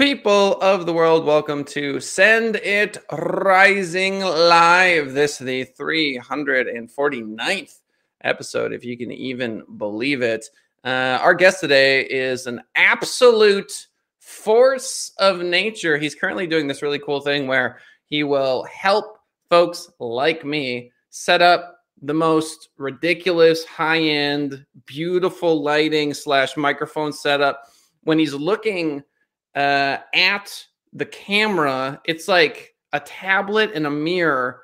People of the world, welcome to Send It Rising Live. This the 349th episode, if you can even believe it. Uh, our guest today is an absolute force of nature. He's currently doing this really cool thing where he will help folks like me set up the most ridiculous, high end, beautiful lighting slash microphone setup. When he's looking uh, at the camera, it's like a tablet and a mirror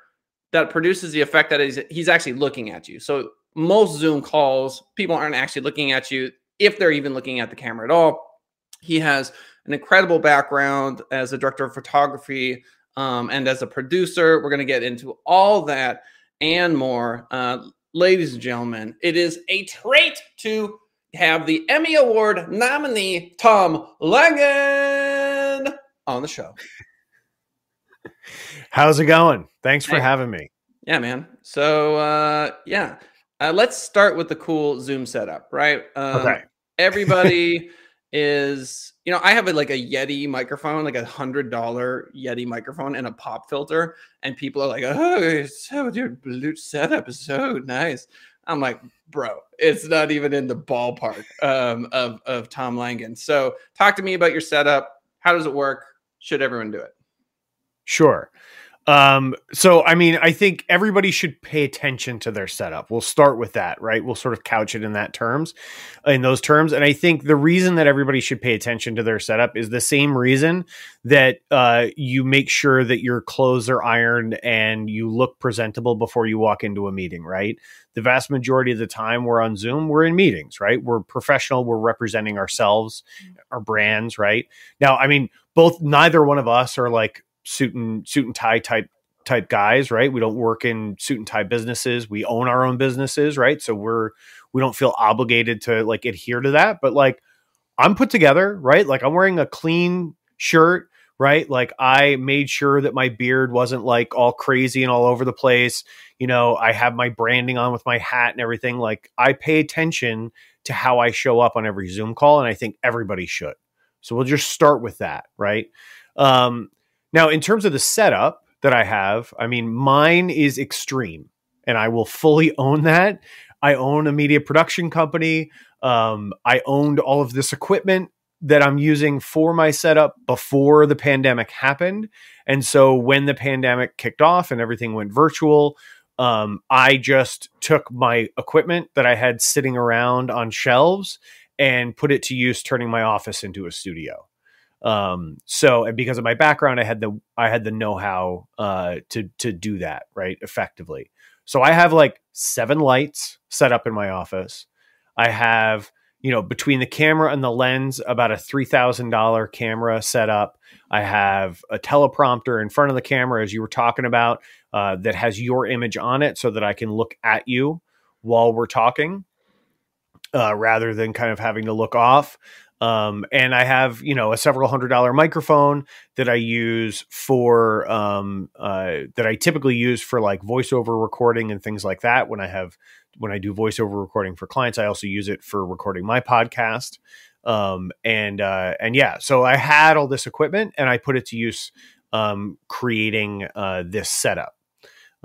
that produces the effect that he's, he's actually looking at you. So most Zoom calls, people aren't actually looking at you if they're even looking at the camera at all. He has an incredible background as a director of photography um, and as a producer. We're going to get into all that and more. Uh, ladies and gentlemen, it is a treat to have the Emmy Award nominee Tom Langen on the show. How's it going? Thanks for hey. having me. Yeah, man. So, uh, yeah, uh, let's start with the cool Zoom setup, right? Um, okay. everybody is, you know, I have a, like a Yeti microphone, like a hundred dollar Yeti microphone and a pop filter, and people are like, "Oh, so your blue setup is so nice." I'm like, bro, it's not even in the ballpark um, of of Tom Langen. So, talk to me about your setup. How does it work? Should everyone do it? Sure. Um, so I mean, I think everybody should pay attention to their setup. We'll start with that, right? We'll sort of couch it in that terms, in those terms. And I think the reason that everybody should pay attention to their setup is the same reason that uh, you make sure that your clothes are ironed and you look presentable before you walk into a meeting, right? The vast majority of the time we're on Zoom, we're in meetings, right? We're professional, we're representing ourselves, our brands, right? Now, I mean, both neither one of us are like suit and suit and tie type type guys, right? We don't work in suit and tie businesses. We own our own businesses, right? So we're we don't feel obligated to like adhere to that, but like I'm put together, right? Like I'm wearing a clean shirt, right? Like I made sure that my beard wasn't like all crazy and all over the place. You know, I have my branding on with my hat and everything. Like I pay attention to how I show up on every Zoom call and I think everybody should. So we'll just start with that, right? Um, now, in terms of the setup that I have, I mean, mine is extreme, and I will fully own that. I own a media production company. Um, I owned all of this equipment that I'm using for my setup before the pandemic happened. And so when the pandemic kicked off and everything went virtual, um, I just took my equipment that I had sitting around on shelves and put it to use, turning my office into a studio. Um, so and because of my background, I had the I had the know-how uh to to do that, right, effectively. So I have like seven lights set up in my office. I have, you know, between the camera and the lens, about a $3,000 camera set up. I have a teleprompter in front of the camera, as you were talking about, uh, that has your image on it so that I can look at you while we're talking uh, rather than kind of having to look off. Um, and I have, you know, a several hundred dollar microphone that I use for, um, uh, that I typically use for like voiceover recording and things like that. When I have, when I do voiceover recording for clients, I also use it for recording my podcast. Um, and, uh, and yeah, so I had all this equipment and I put it to use, um, creating, uh, this setup.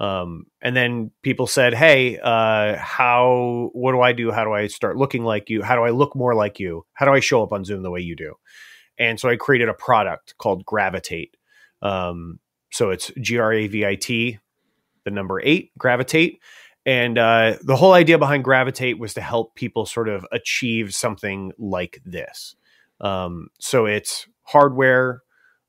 Um, and then people said, "Hey, uh, how? What do I do? How do I start looking like you? How do I look more like you? How do I show up on Zoom the way you do?" And so I created a product called Gravit8. Um, so it's G R A V I T, the number eight, Gravit8. And uh, the whole idea behind Gravit8 was to help people sort of achieve something like this. Um, so it's hardware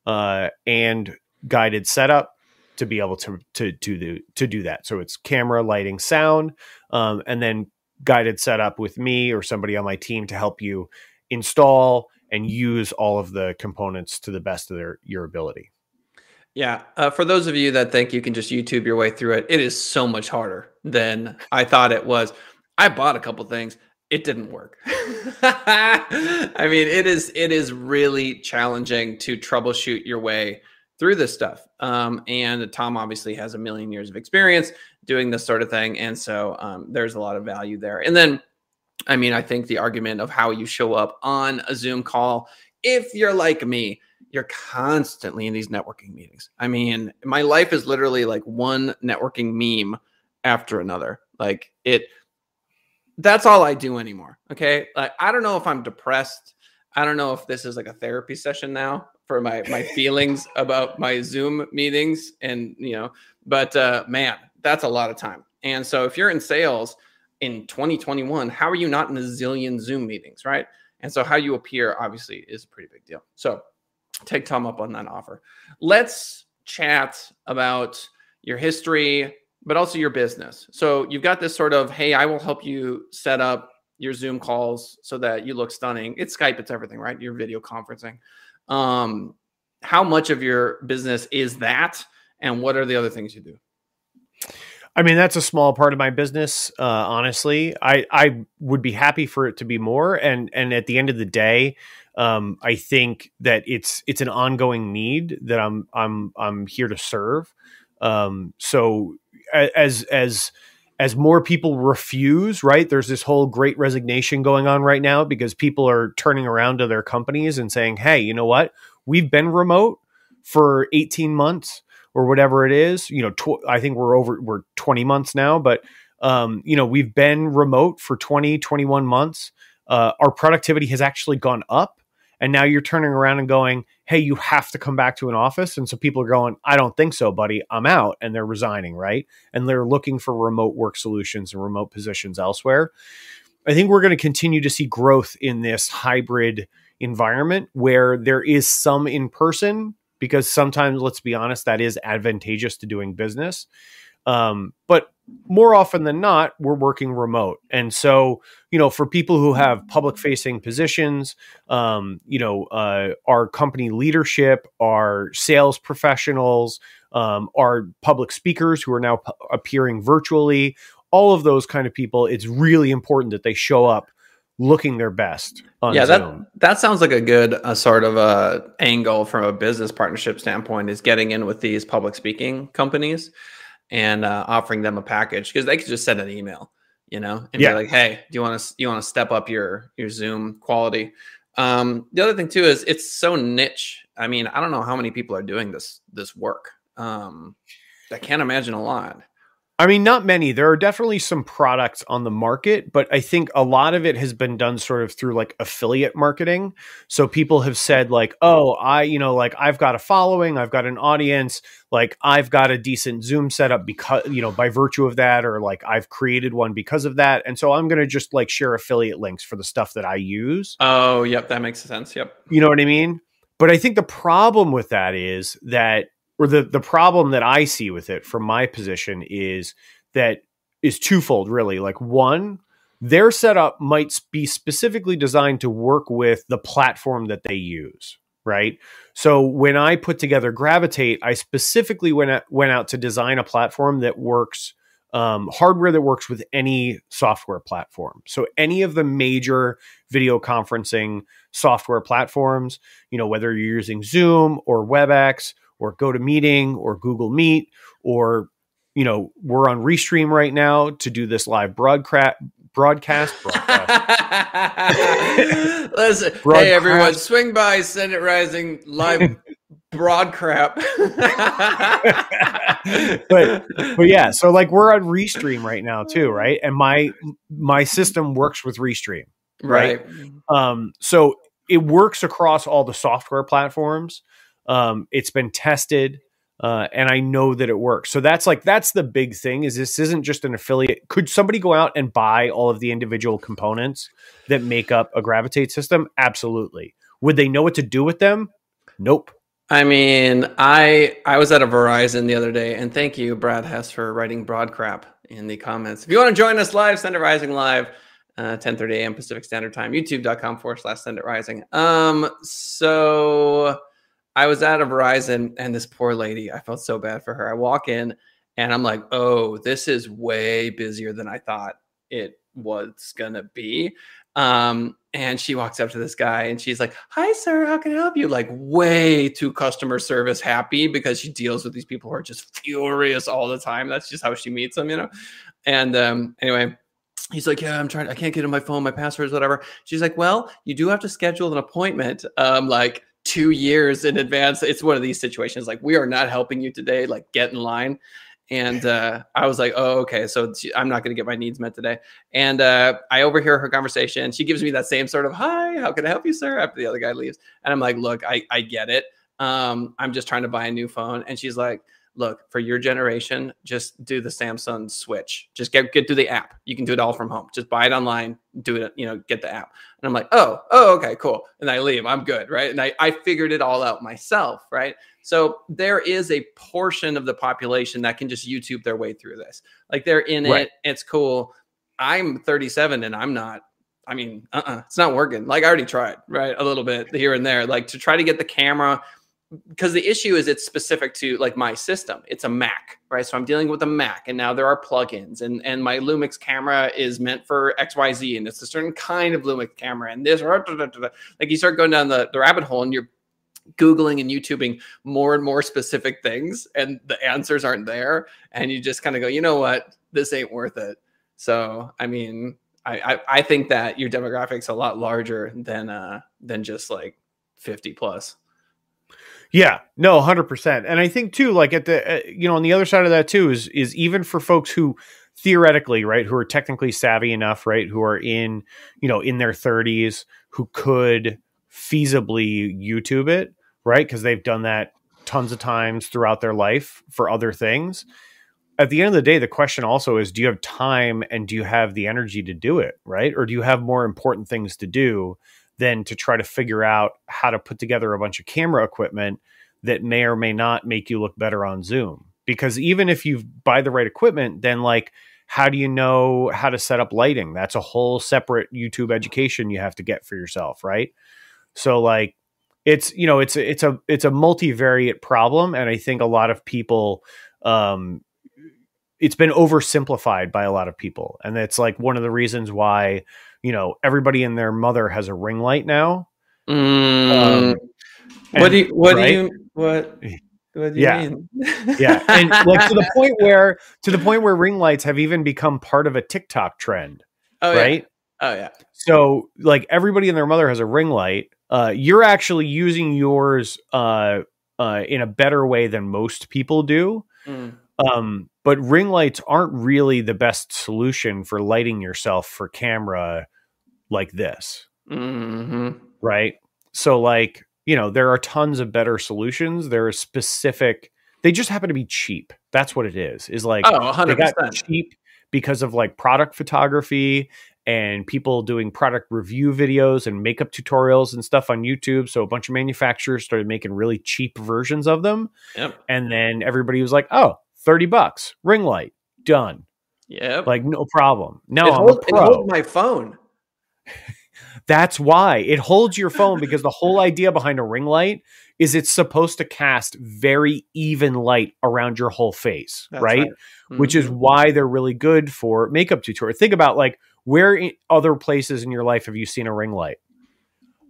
uh, and guided setup to be able to to to do to do that. So it's camera, lighting, sound, um, and then guided setup with me or somebody on my team to help you install and use all of the components to the best of their your ability. Yeah, uh, for those of you that think you can just YouTube your way through it, it is so much harder than I thought it was. I bought a couple things it didn't work. I mean, it is it is really challenging to troubleshoot your way through this stuff. Um, and Tom obviously has a million years of experience doing this sort of thing. And so um, there's a lot of value there. And then, I mean, I think the argument of how you show up on a Zoom call, if you're like me, you're constantly in these networking meetings. I mean, my life is literally like one networking meme after another. Like it that's all I do anymore. Okay. Like I don't know if I'm depressed. I don't know if this is like a therapy session now for my my feelings about my Zoom meetings and you know, but uh man, that's a lot of time. And so if you're in sales in 2021, how are you not in a zillion Zoom meetings, right? And so how you appear obviously is a pretty big deal. So take Tom up on that offer. Let's chat about your history, but also your business. So you've got this sort of, hey, I will help you set up your Zoom calls so that you look stunning. It's Skype, it's everything, right? You're video conferencing. Um, how much of your business is that? And what are the other things you do? I mean, that's a small part of my business. Uh, honestly, I I would be happy for it to be more. And and at the end of the day, um, I think that it's it's an ongoing need that I'm I'm I'm here to serve. Um, so as as as more people refuse, right? There's this whole great resignation going on right now because people are turning around to their companies and saying, "Hey, you know what? We've been remote for 18 months or whatever it is. You know, tw- I think we're over we're 20 months now, but um, you know, we've been remote for 20, 21 months. Uh, our productivity has actually gone up and now you're turning around and going, hey, you have to come back to an office. And so people are going, I don't think so, buddy. I'm out. And they're resigning, right? And they're looking for remote work solutions and remote positions elsewhere. I think we're going to continue to see growth in this hybrid environment where there is some in person because sometimes, let's be honest, that is advantageous to doing business. Um, but more often than not, we're working remote. And so, you know, for people who have public facing positions, um, you know, uh, our company leadership, our sales professionals, um, our public speakers who are now p- appearing virtually, all of those kind of people, it's really important that they show up looking their best. yeah, Zoom. that that sounds like a good uh, sort of a uh, angle from a business partnership standpoint is getting in with these public speaking companies and uh, offering them a package because they could just send an email, you know, and yeah. be like, "Hey, do you want to you want to step up your your Zoom quality?" Um, the other thing too is it's so niche. I mean, I don't know how many people are doing this this work. Um, I can't imagine a lot. I mean, not many. There are definitely some products on the market, but I think a lot of it has been done sort of through like affiliate marketing. So people have said, like, oh, I, you know, like I've got a following, I've got an audience, like I've got a decent Zoom setup because, you know, by virtue of that, or like I've created one because of that. And so I'm going to just like share affiliate links for the stuff that I use. Oh, yep. That makes sense. Yep. You know what I mean? But I think the problem with that is that or the the problem that I see with it from my position is that is twofold really. Like one, their setup might be specifically designed to work with the platform that they use, right? So when I put together Gravit8, I specifically went out, went out to design a platform that works um, hardware that works with any software platform. So any of the major video conferencing software platforms, you know, whether you're using Zoom or WebEx or GoToMeeting or Google Meet or you know we're on Restream right now to do this live broadcast broadcast. broadcast. Listen, broadcast. hey everyone, swing by Send It Rising live broad crap. but but yeah, so like we're on Restream right now too, right? And my my system works with Restream, right? right. Um, so it works across all the software platforms. Um, it's been tested. Uh, and I know that it works. So that's like that's the big thing. Is this isn't just an affiliate? Could somebody go out and buy all of the individual components that make up a Gravit8 system? Absolutely. Would they know what to do with them? Nope. I mean, I I was at a Verizon the other day, and thank you, Brad Hess, for writing broad crap in the comments. If you want to join us live, send it rising live, uh, 10 30 a.m. Pacific Standard Time, youtube.com forward slash send it rising. Um, so I was at a Verizon and this poor lady, I felt so bad for her. I walk in and I'm like, oh, this is way busier than I thought it was gonna be. Um, and she walks up to this guy and she's like, Hi, sir, how can I help you? Like, way too customer service happy because she deals with these people who are just furious all the time. That's just how she meets them, you know? And um, anyway, he's like, Yeah, I'm trying, I can't get in my phone, my passwords, whatever. She's like, Well, you do have to schedule an appointment. Um, like two years in advance. It's one of these situations like we are not helping you today. Like get in line. And uh, I was like, oh, okay. So I'm not going to get my needs met today. And uh, I overhear her conversation. She gives me that same sort of, hi, how can I help you, sir? After the other guy leaves. And I'm like, look, I, I get it. Um, I'm just trying to buy a new phone. And she's like, look, for your generation, just do the Samsung switch. Just get get to the app. You can do it all from home. Just buy it online, do it, you know, get the app. And I'm like, oh, oh, okay, cool. And I leave. I'm good, right? And I, I figured it all out myself, right? So there is a portion of the population that can just YouTube their way through this. Like they're in right. it, it's cool. I'm 37 and I'm not. I mean, uh-uh, it's not working. Like I already tried, right? A little bit here and there, like to try to get the camera because the issue is it's specific to like my system. It's a Mac, right? So I'm dealing with a Mac, and now there are plugins, and and my Lumix camera is meant for X Y Z, and it's a certain kind of Lumix camera, and this like you start going down the, the rabbit hole, and you're googling and youtubing more and more specific things and the answers aren't there and you just kind of go you know what this ain't worth it so i mean I, I, I think that your demographics a lot larger than uh than just like 50 plus yeah, no, hundred percent. And I think too, like at the uh, you know on the other side of that too is is even for folks who theoretically right who are technically savvy enough right who are in you know in their thirties who could feasibly YouTube it right because they've done that tons of times throughout their life for other things. At the end of the day, the question also is: Do you have time and do you have the energy to do it right, or do you have more important things to do? Than to try to figure out how to put together a bunch of camera equipment that may or may not make you look better on Zoom. Because even if you buy the right equipment, then like how do you know how to set up lighting? That's a whole separate YouTube education you have to get for yourself, right? So like it's you know it's it's a it's a multivariate problem and I think a lot of people um it's been oversimplified by a lot of people and it's like one of the reasons why you know everybody and their mother has a ring light now. Mm. Um, and, what do you, what right? do you what what do you yeah. mean? yeah, and like to the point where to the point where ring lights have even become part of a TikTok trend. Oh, right? Yeah. Oh yeah. So like everybody and their mother has a ring light. Uh, you're actually using yours uh, uh, in a better way than most people do. Mm. Um, but ring lights aren't really the best solution for lighting yourself for camera like this. Mm-hmm. Right. So, like, you know, there are tons of better solutions. There are specific, they just happen to be cheap. That's what it is. Is like, oh, 100%. they got cheap because of like product photography and people doing product review videos and makeup tutorials and stuff on YouTube. So a bunch of manufacturers started making really cheap versions of them. Yep. And then everybody was like, oh, 30 bucks, ring light, done. Yeah. Like no problem. No, it, hold, it holds my phone. That's why it holds your phone because the whole idea behind a ring light is it's supposed to cast very even light around your whole face, right? right. Mm-hmm. Which is why they're really good for makeup tutorial. Think about like where in other places in your life have you seen a ring light?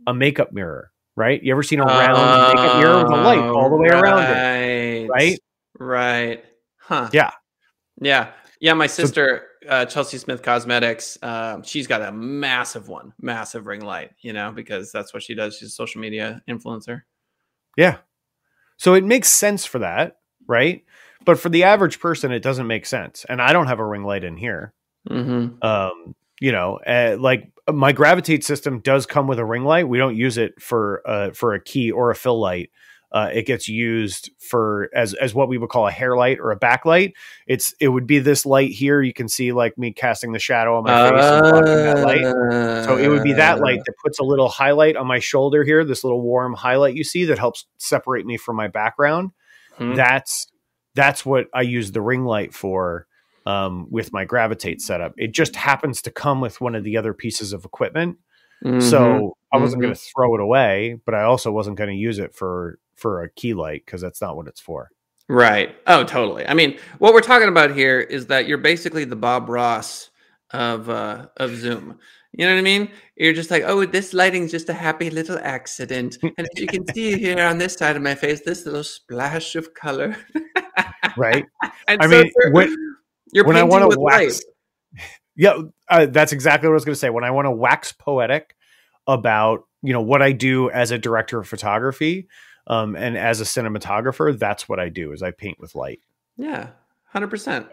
A makeup mirror, right? You ever seen a round uh, makeup mirror with a light all the way right. around it, right? Right. Huh. Yeah. Yeah. Yeah. My sister, so, uh, Chelsea Smith Cosmetics, uh, she's got a massive one, massive ring light, you know, because that's what she does. She's a social media influencer. Yeah. So it makes sense for that, right? But for the average person, it doesn't make sense. And I don't have a ring light in here. Mm-hmm. Um, you know, uh, like my Gravit8 system does come with a ring light. We don't use it for uh, for a key or a fill light uh, it gets used for as as what we would call a hair light or a backlight. It's it would be this light here. You can see like me casting the shadow on my face uh, and blocking that light. So it would be that light that puts a little highlight on my shoulder here. This little warm highlight you see that helps separate me from my background. Hmm. That's that's what I use the ring light for um, with my Gravit8 setup. It just happens to come with one of the other pieces of equipment. Mm-hmm. So I wasn't mm-hmm. going to throw it away, but I also wasn't going to use it for for a key light because that's not what it's for. Right. Oh, totally. I mean, what we're talking about here is that you're basically the Bob Ross of uh, of Zoom. You know what I mean? You're just like, oh, this lighting's just a happy little accident. And as you can see here on this side of my face, this little splash of color. right. And I so mean, when, you're when I want to wax, light. yeah, uh, that's exactly what I was going to say. When I want to wax poetic about you know what I do as a director of photography um, and as a cinematographer. That's what I do is I paint with light. Yeah, hundred percent.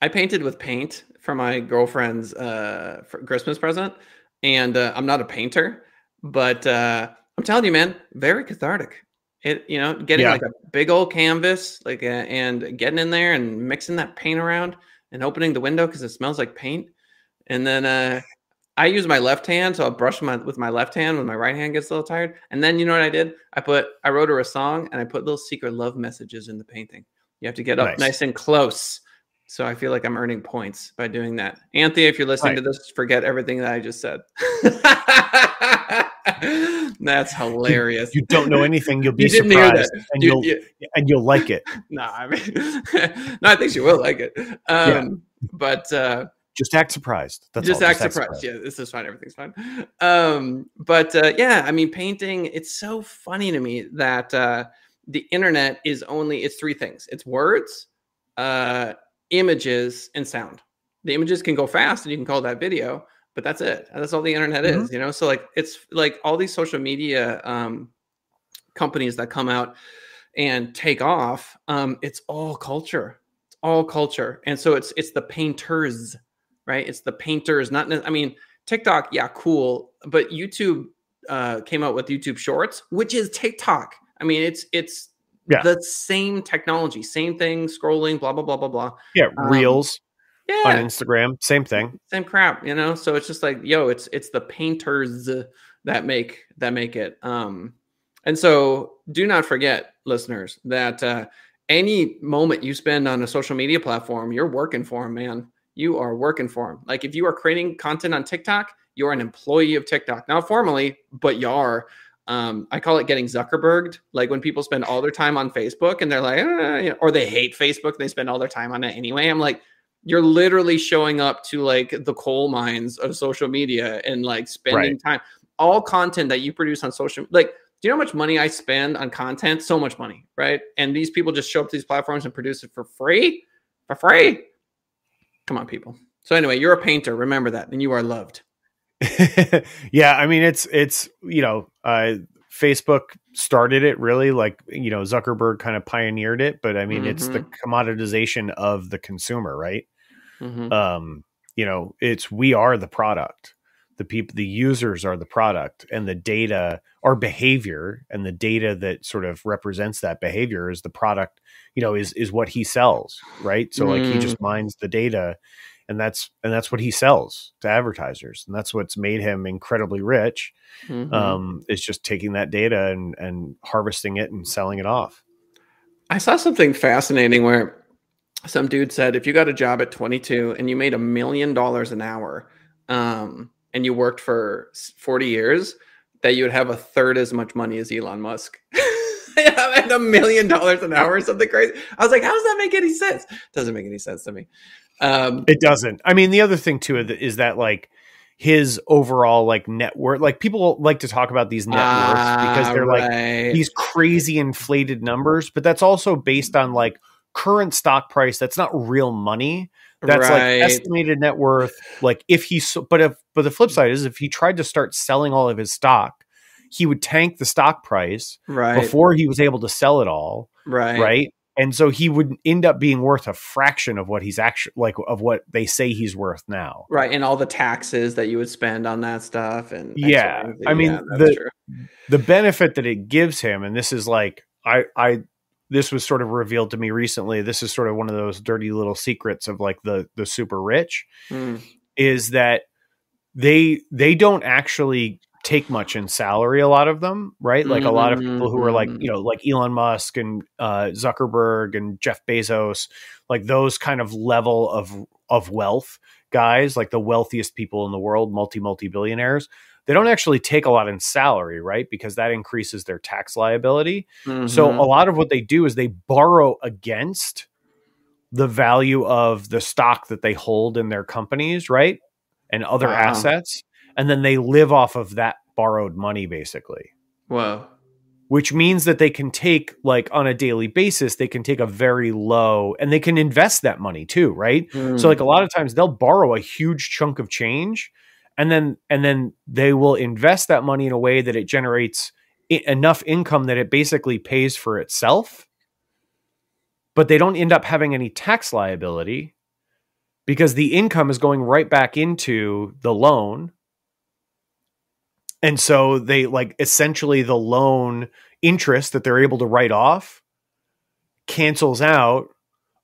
I painted with paint for my girlfriend's uh, for Christmas present, and uh, I'm not a painter, but uh, I'm telling you, man, very cathartic. It you know getting Yeah. like a big old canvas, like uh, and getting in there and mixing that paint around and opening the window because it smells like paint, and then uh, I use my left hand, so I'll brush my with my left hand when my right hand gets a little tired. And then you know what I did? I put I wrote her a song and I put little secret love messages in the painting. You have to get up Nice. nice and close. So I feel like I'm earning points by doing that. Anthony, if you're listening to this, forget everything that I just said. That's hilarious. You don't know anything. You'll be You surprised, and You- you'll you- and you'll like it. no, I mean, no, I think she will like it. Um, But uh, Just act surprised. That's just act surprised. Yeah, this is fine. Everything's fine. Um, but uh, yeah, I mean, painting. It's so funny to me that uh, the internet is only it's three things. It's words, uh, images, and sound. The images can go fast, and you can call that video, but that's it. That's all the internet Mhm. is. You know, so like it's like all these social media um, companies that come out and take off. Um, it's all culture. It's all culture, and so it's it's the painters right? It's the painters, not. I mean, TikTok, yeah, cool, but YouTube uh, came out with YouTube Shorts, which is TikTok. I mean, it's it's Yeah. the same technology, same thing, scrolling, blah blah blah blah blah. Yeah, Um, reels on Instagram, same thing. same crap, you know. So it's just like, yo, it's it's the painters that make that make it. Um, and so do not forget, listeners, that uh, any moment you spend on a social media platform, you're working for them, man. You are working for them. Like if you are creating content on TikTok, you're an employee of TikTok. Not formally, but you are. Um, I call it getting Zuckerberged. Like when people spend all their time on Facebook and they're like, you know, or they hate Facebook, and they spend all their time on it anyway. I'm like, you're literally showing up to like the coal mines of social media and like spending time. All content that you produce on social, like, do you know how much money I spend on content? So much money, right? And these people just show up to these platforms and produce it for free, for free. Come on, people. So anyway, you're a painter. Remember that, and you are loved. yeah, I mean it's it's you know, uh Facebook started it really like you know Zuckerberg kind of pioneered it, but I mean it's the commoditization of the consumer, right? Mhm. Um, you know, it's we are the product. The people the users are the product and the data our behavior and the data that sort of represents that behavior is the product, you know, is is what he sells, right? So like he Mm. just mines the data and that's and that's what he sells to advertisers and that's what's made him incredibly rich Mhm. um is just taking that data and and harvesting it and selling it off I saw something fascinating where some dude said if you got a job at 22 and you made a million dollars an hour um, and you worked for 40 years, that you would have a third as much money as Elon Musk. and a million dollars an hour or something crazy. I was like, how does that make any sense? Doesn't make any sense to me. Um, it doesn't i mean the other thing too is that like his overall like net worth like people like to talk about these net worths because ah, they're like these crazy inflated numbers but that's also based on like current stock price that's not real money that's right. like estimated net worth like if he but if but the flip side is if he tried to start selling all of his stock he would tank the stock price right. before he was able to sell it all right. right and so he would end up being worth a fraction of what he's actually like of what they say he's worth now Right. And all the taxes that you would spend on that stuff. And Yeah, Y, and Z. I mean, that's the- the benefit that it gives him and this is like i i this was sort of revealed to me recently this is sort of one of those dirty little secrets of like the the super rich Mm. is that they they don't actually take much in salary a lot of them right like a lot of people who are like you know like elon musk and uh zuckerberg and jeff bezos like those kind of level of of wealth guys like the wealthiest people in the world multi multi billionaires they don't actually take a lot in salary right because that increases their tax liability so Mhm. a lot of what they do is they borrow against the value of the stock that they hold in their companies, right? And other Wow. assets. And then they live off of that borrowed money basically. Whoa. Which means that they can take like on a daily basis, they can take a very low and they can invest that money too, right? Mm. So like a lot of times they'll borrow a huge chunk of change and then and then they will invest that money in a way that it generates I- enough income that it basically pays for itself. But they don't end up having any tax liability because the income is going right back into the loan. And so they like essentially the loan interest that they're able to write off cancels out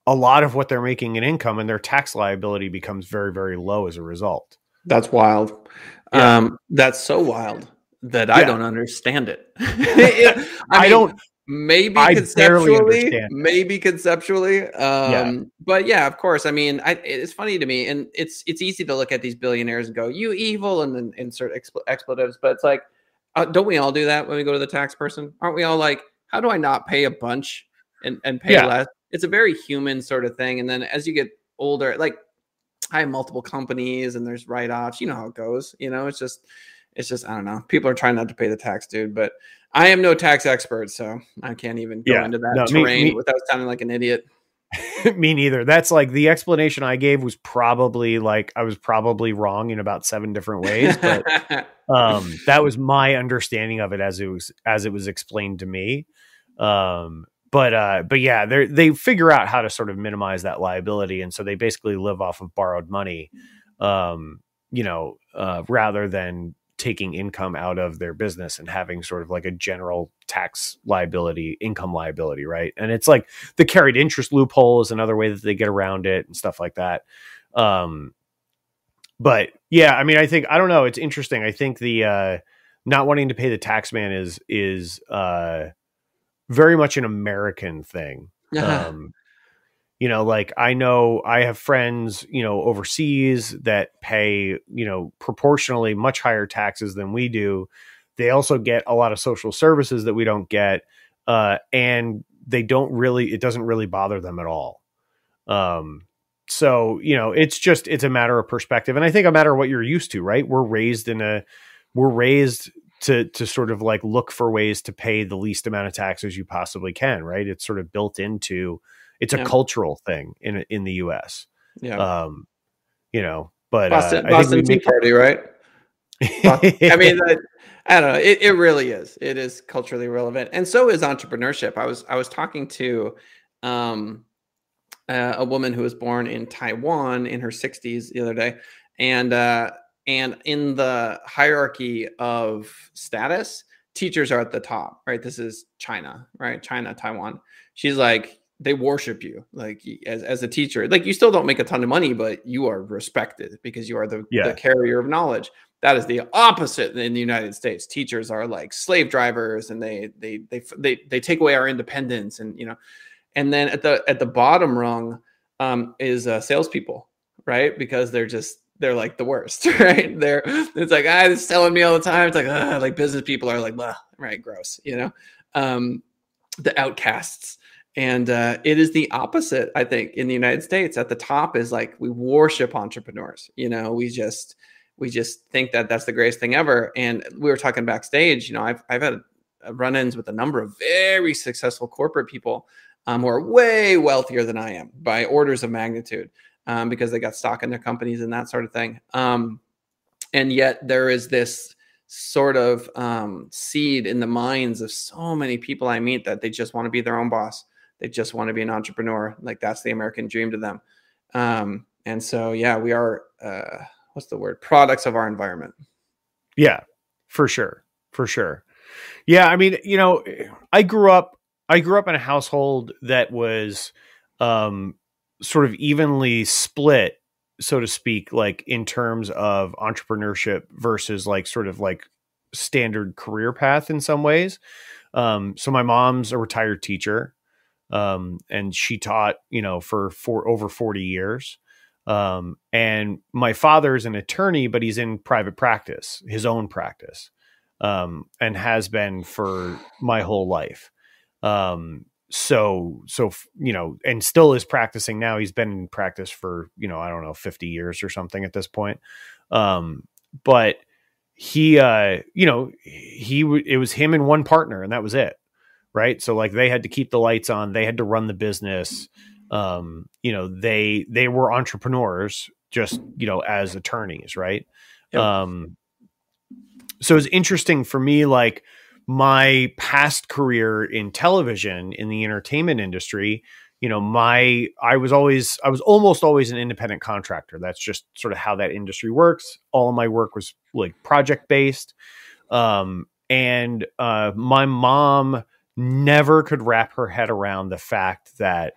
a lot of what they're making in income and their tax liability becomes very very low as a result That's wild. Yeah. Um, that's so wild that I don't understand it. I, I, don't maybe I conceptually, maybe conceptually. Um, Yeah. but yeah, of course. I mean, I, it's funny to me, and it's it's easy to look at these billionaires and go, "You evil," and then insert expl- expletives. But it's like, uh, don't we all do that when we go to the tax person? Aren't we all like, "How do I not pay a bunch and and pay Yeah. less?" It's a very human sort of thing. And then as you get older, like I have multiple companies and there's write-offs. You know how it goes. You know, it's just it's just I don't know. People are trying not to pay the tax, dude. But I am no tax expert, so I can't even go Yeah. into that No, me- terrain me- without sounding like an idiot. me neither that's like the explanation i gave was probably like i was probably wrong in about seven different ways but um that was my understanding of it as it was as it was explained to me um but uh but yeah they they figure out how to sort of minimize that liability and so they basically live off of borrowed money um you know uh rather than taking income out of their business and having sort of like a general tax liability income liability right? And it's like the carried interest loophole is another way that they get around it and stuff like that. Um but yeah i mean i think i don't know it's interesting. I think the uh not wanting to pay the tax man is is uh very much an american thing. Um you know like i know i have friends you know overseas that pay you know proportionally much higher taxes than we do. They also get a lot of social services that we don't get uh and they don't really it doesn't really bother them at all. Um so you know it's just it's a matter of perspective and i think a matter of what you're used to right? We're raised in a we're raised to to sort of like look for ways to pay the least amount of taxes you possibly can right it's sort of built into it's a Yeah. cultural thing in in the us yeah. um you know but Boston, uh, Boston Tea Party, right? I mean, that, I don't know. It, it really is. It is culturally relevant, and so is entrepreneurship. I was I was talking to um, uh, a woman who was born in Taiwan in her 60s the other day, and uh, and in the hierarchy of status, teachers are at the top. Right. This is China. Right. China, Taiwan. She's like they worship you like as, as a teacher like you still don't make a ton of money but you are respected because you are the, Yeah. the carrier of knowledge that is the opposite in the United States. Teachers are like slave drivers, and they they they they they take away our independence, and you know. And then at the at the bottom rung um, is uh, salespeople, right? Because they're just they're like the worst, right? They're it's like ah, it's telling me all the time. It's like ah, like business people are like, "Blah," right, gross, you know. Um, the outcasts. And uh, it is the opposite, I think, in the United States. At the top is like we worship entrepreneurs. You know, we just we just think that that's the greatest thing ever. And we were talking backstage. You know, I've I've had run-ins with a number of very successful corporate people um, who are way wealthier than I am by orders of magnitude um, because they got stock in their companies and that sort of thing. Um, and yet there is this sort of um, seed in the minds of so many people I meet that they just want to be their own boss. They just want to be an entrepreneur. Like that's the American dream to them. Um, and so, yeah, we are, uh, what's the word? Products of our environment. Yeah, for sure. For sure. Yeah, I mean, you know, I grew up I grew up in a household that was um sort of evenly split, so to speak, like in terms of entrepreneurship versus like sort of like standard career path in some ways. Um so my mom's a retired teacher um and she taught, you know, for for over 40 years. Um, and my father is an attorney, but he's in private practice, his own practice, um, and has been for my whole life. Um, so, so, you know, and still is practicing now. He's been in practice for, you know, I don't know, 50 years or something at this point. Um, but he, uh, you know, he, it was him and one partner and that was it. Right. So like they had to keep the lights on, they had to run the business um you know they they were entrepreneurs just you know as attorneys right Yep. Um, so it's interesting for me, like my past career in television in the entertainment industry. You know, my I was always I was almost always an independent contractor. That's just sort of how that industry works. All my work was like project based. Um, and uh, my mom never could wrap her head around the fact that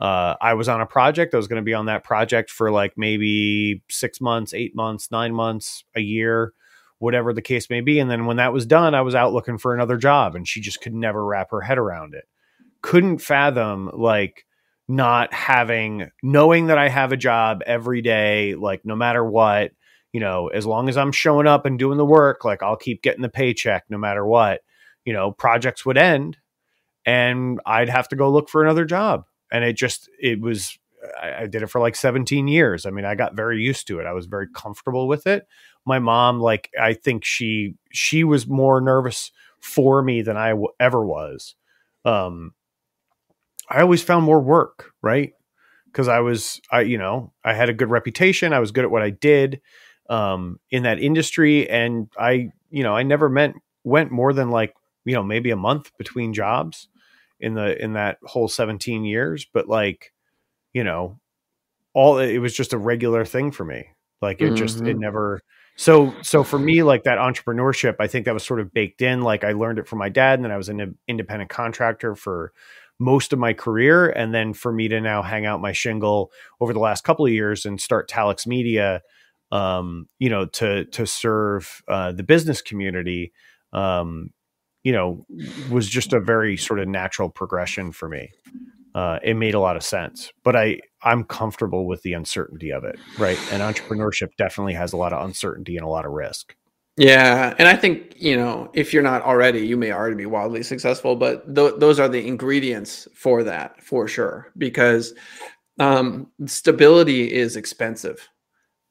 uh, I was on a project. I was going to be on that project for like maybe six months, eight months, nine months, a year, whatever the case may be. And then when that was done, I was out looking for another job, and she just could never wrap her head around it. Couldn't fathom like not having, knowing that I have a job every day, like no matter what, you know, as long as I'm showing up and doing the work, like I'll keep getting the paycheck no matter what. You know, projects would end and I'd have to go look for another job and it just it was I, did it for like 17 years. I mean, I got very used to it. I was very comfortable with it. My mom, like, I think she she was more nervous for me than I w- ever was. Um, I always found more work, right? Because I was, I you know, I had a good reputation. I was good at what I did um, in that industry, and I, you know, I never meant went more than like you know maybe a month between jobs in the in that whole 17 years but like you know all it was just a regular thing for me like it mm-hmm. just it mm-hmm. never so so for me like that entrepreneurship i think that was sort of baked in like i learned it from my dad and then i was an independent contractor for most of my career and then for me to now hang out my shingle over the last couple of years and start talix media um you know to to serve uh the business community um you know, was just a very sort of natural progression for me. Uh, it made a lot of sense, but I I'm comfortable with the uncertainty of it, right? And entrepreneurship definitely has a lot of uncertainty and a lot of risk. Yeah, and I think you know if you're not already, you may already be wildly successful, but th- those are the ingredients for that for sure. Because um, stability is expensive.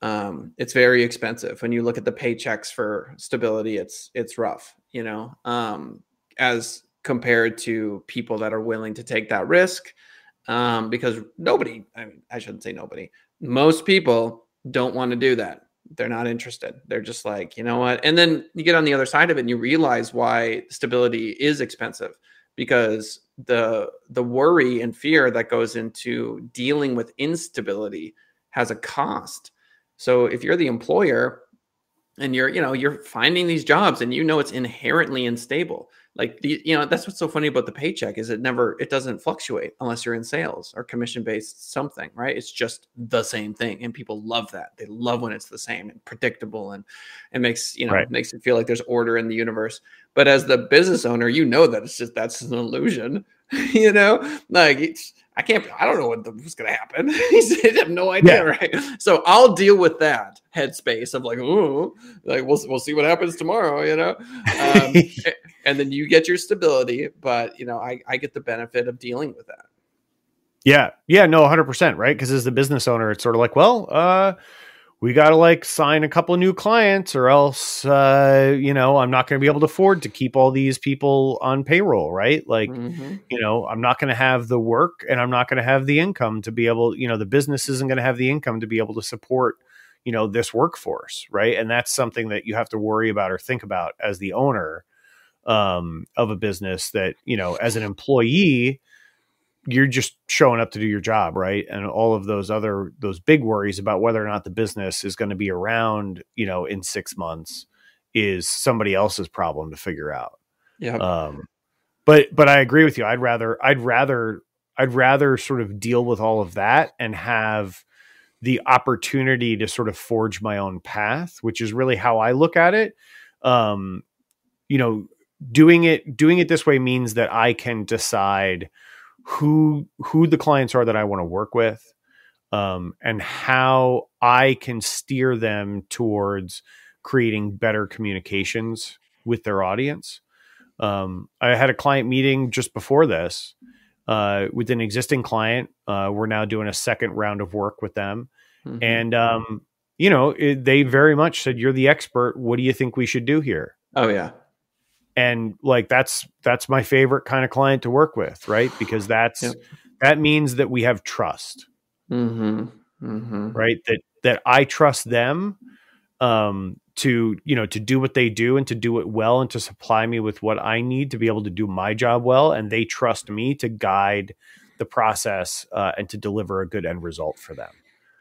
Um, it's very expensive when you look at the paychecks for stability. It's it's rough you know, um, as compared to people that are willing to take that risk. Um, because nobody, I mean, I shouldn't say nobody, most people don't want to do that. They're not interested. They're just like, you know what? And then you get on the other side of it and you realize why stability is expensive because the the worry and fear that goes into dealing with instability has a cost. So if you're the employer, and you're you know you're finding these jobs and you know it's inherently unstable like the you know that's what's so funny about the paycheck is it never it doesn't fluctuate unless you're in sales or commission based something right? It's just the same thing and people love that. They love when it's the same and predictable and it makes you know right. makes it feel like there's order in the universe. But as the business owner you know that it's just that's an illusion you know? Like it's I can't. I don't know what the, what's going to happen. he said, I have no idea, yeah. right? So I'll deal with that headspace of like, oh, like we'll we'll see what happens tomorrow, you know. Um, and then you get your stability, but you know, I I get the benefit of dealing with that. Yeah, yeah, no, hundred percent, right? Because as the business owner, it's sort of like, well, uh, we got to like sign a couple of new clients or else uh, you know i'm not going to be able to afford to keep all these people on payroll right like mm-hmm. you know i'm not going to have the work and i'm not going to have the income to be able you know the business isn't going to have the income to be able to support you know this workforce right and that's something that you have to worry about or think about as the owner um, of a business that you know as an employee you're just showing up to do your job, right? And all of those other those big worries about whether or not the business is going to be around, you know, in six months is somebody else's problem to figure out. Yeah. Um, but but I agree with you. I'd rather I'd rather I'd rather sort of deal with all of that and have the opportunity to sort of forge my own path, which is really how I look at it. Um, you know, doing it doing it this way means that I can decide who who the clients are that I want to work with, um, and how I can steer them towards creating better communications with their audience. Um, I had a client meeting just before this uh, with an existing client. Uh, we're now doing a second round of work with them, mm-hmm. and um, you know it, they very much said, "You're the expert. What do you think we should do here?" Oh yeah, and like that's that's my favorite kind of client to work with right because that's yep. that means that we have trust mm-hmm. Mm-hmm. right that that i trust them um to you know to do what they do and to do it well and to supply me with what I need to be able to do my job well and they trust me to guide the process uh, and to deliver a good end result for them.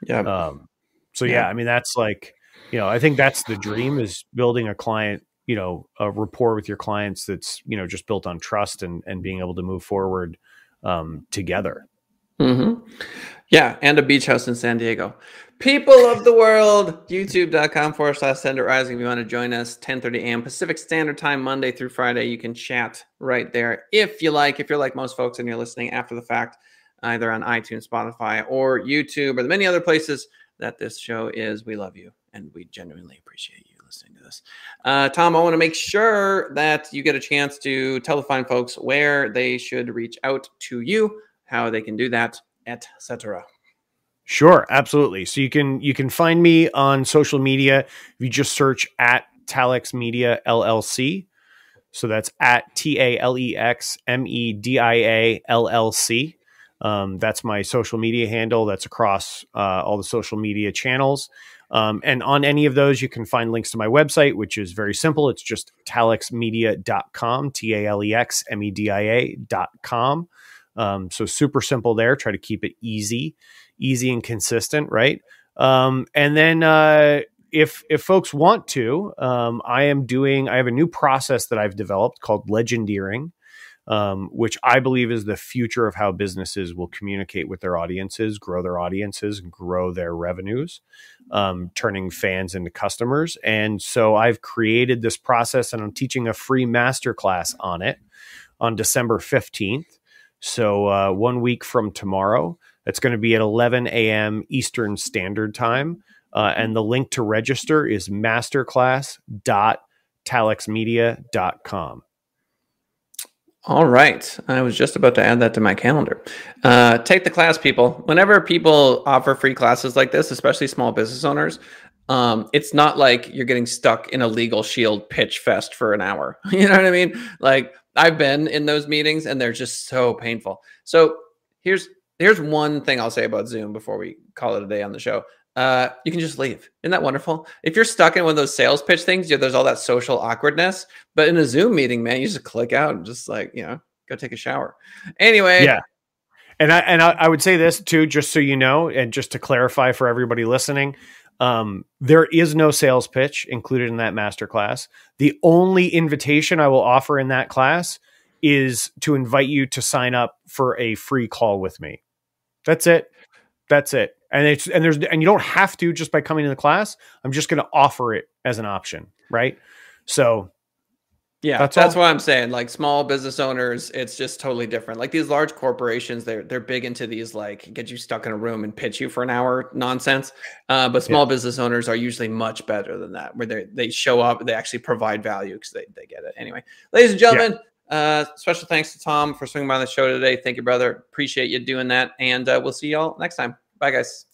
Yeah. Um, so yeah. Yeah. I mean that's like you know I think that's the dream is building a client you know a rapport with your clients that's you know just built on trust and and being able to move forward um, together. hmm Yeah, and a beach house in San Diego. People of the world, youtube.com forward slash send it rising. If you want to join us, 10:30 a.m. Pacific Standard Time, Monday through Friday. You can chat right there if you like. If you're like most folks and you're listening after the fact, either on iTunes, Spotify, or YouTube, or the many other places that this show is, we love you and we genuinely appreciate you listening to this. Uh, Tom, I want to make sure that you get a chance to tell the fine folks where they should reach out to you, how they can do that, etc. Sure, absolutely. So you can you can find me on social media if you just search at Talex Media LLC. So that's at T A L E X M E D I A L L C. Um, that's my social media handle. That's across uh, all the social media channels. Um, and on any of those, you can find links to my website, which is very simple. It's just talexmedia.com, T A L E X M E D I A.com. Um, so super simple there. Try to keep it easy, easy and consistent, right? Um, and then uh, if if folks want to, um, I am doing. I have a new process that I've developed called legendeering, um, which I believe is the future of how businesses will communicate with their audiences, grow their audiences, grow their revenues, um, turning fans into customers. And so I've created this process, and I'm teaching a free masterclass on it on December fifteenth. So uh, one week from tomorrow, it's going to be at 11 a.m. Eastern Standard Time. Uh, and the link to register is masterclass.talexmedia.com. All right. I was just about to add that to my calendar. Uh, take the class, people. Whenever people offer free classes like this, especially small business owners, um, it's not like you're getting stuck in a legal shield pitch fest for an hour. You know what I mean? Like I've been in those meetings and they're just so painful. So here's here's one thing I'll say about Zoom before we call it a day on the show. Uh, you can just leave. Isn't that wonderful? If you're stuck in one of those sales pitch things, you there's all that social awkwardness. But in a Zoom meeting, man, you just click out and just like you know, go take a shower. Anyway, Yeah. And I and I, I would say this too, just so you know, and just to clarify for everybody listening, um, there is no sales pitch included in that masterclass. The only invitation I will offer in that class is to invite you to sign up for a free call with me. That's it. That's it. And it's and there's and you don't have to just by coming to the class. I'm just going to offer it as an option, right? So Yeah, That's that's, all. what I'm saying. Like small business owners, it's just totally different. Like these large corporations, they're they're big into these like get you stuck in a room and pitch you for an hour nonsense. Uh, but small business owners are usually much better than that, where they they show up, they actually provide value because they they get it anyway. Ladies and gentlemen, uh, special thanks to Tom for swinging by the show today. Thank you, brother. Appreciate you doing that, and uh, we'll see y'all next time. Bye, guys.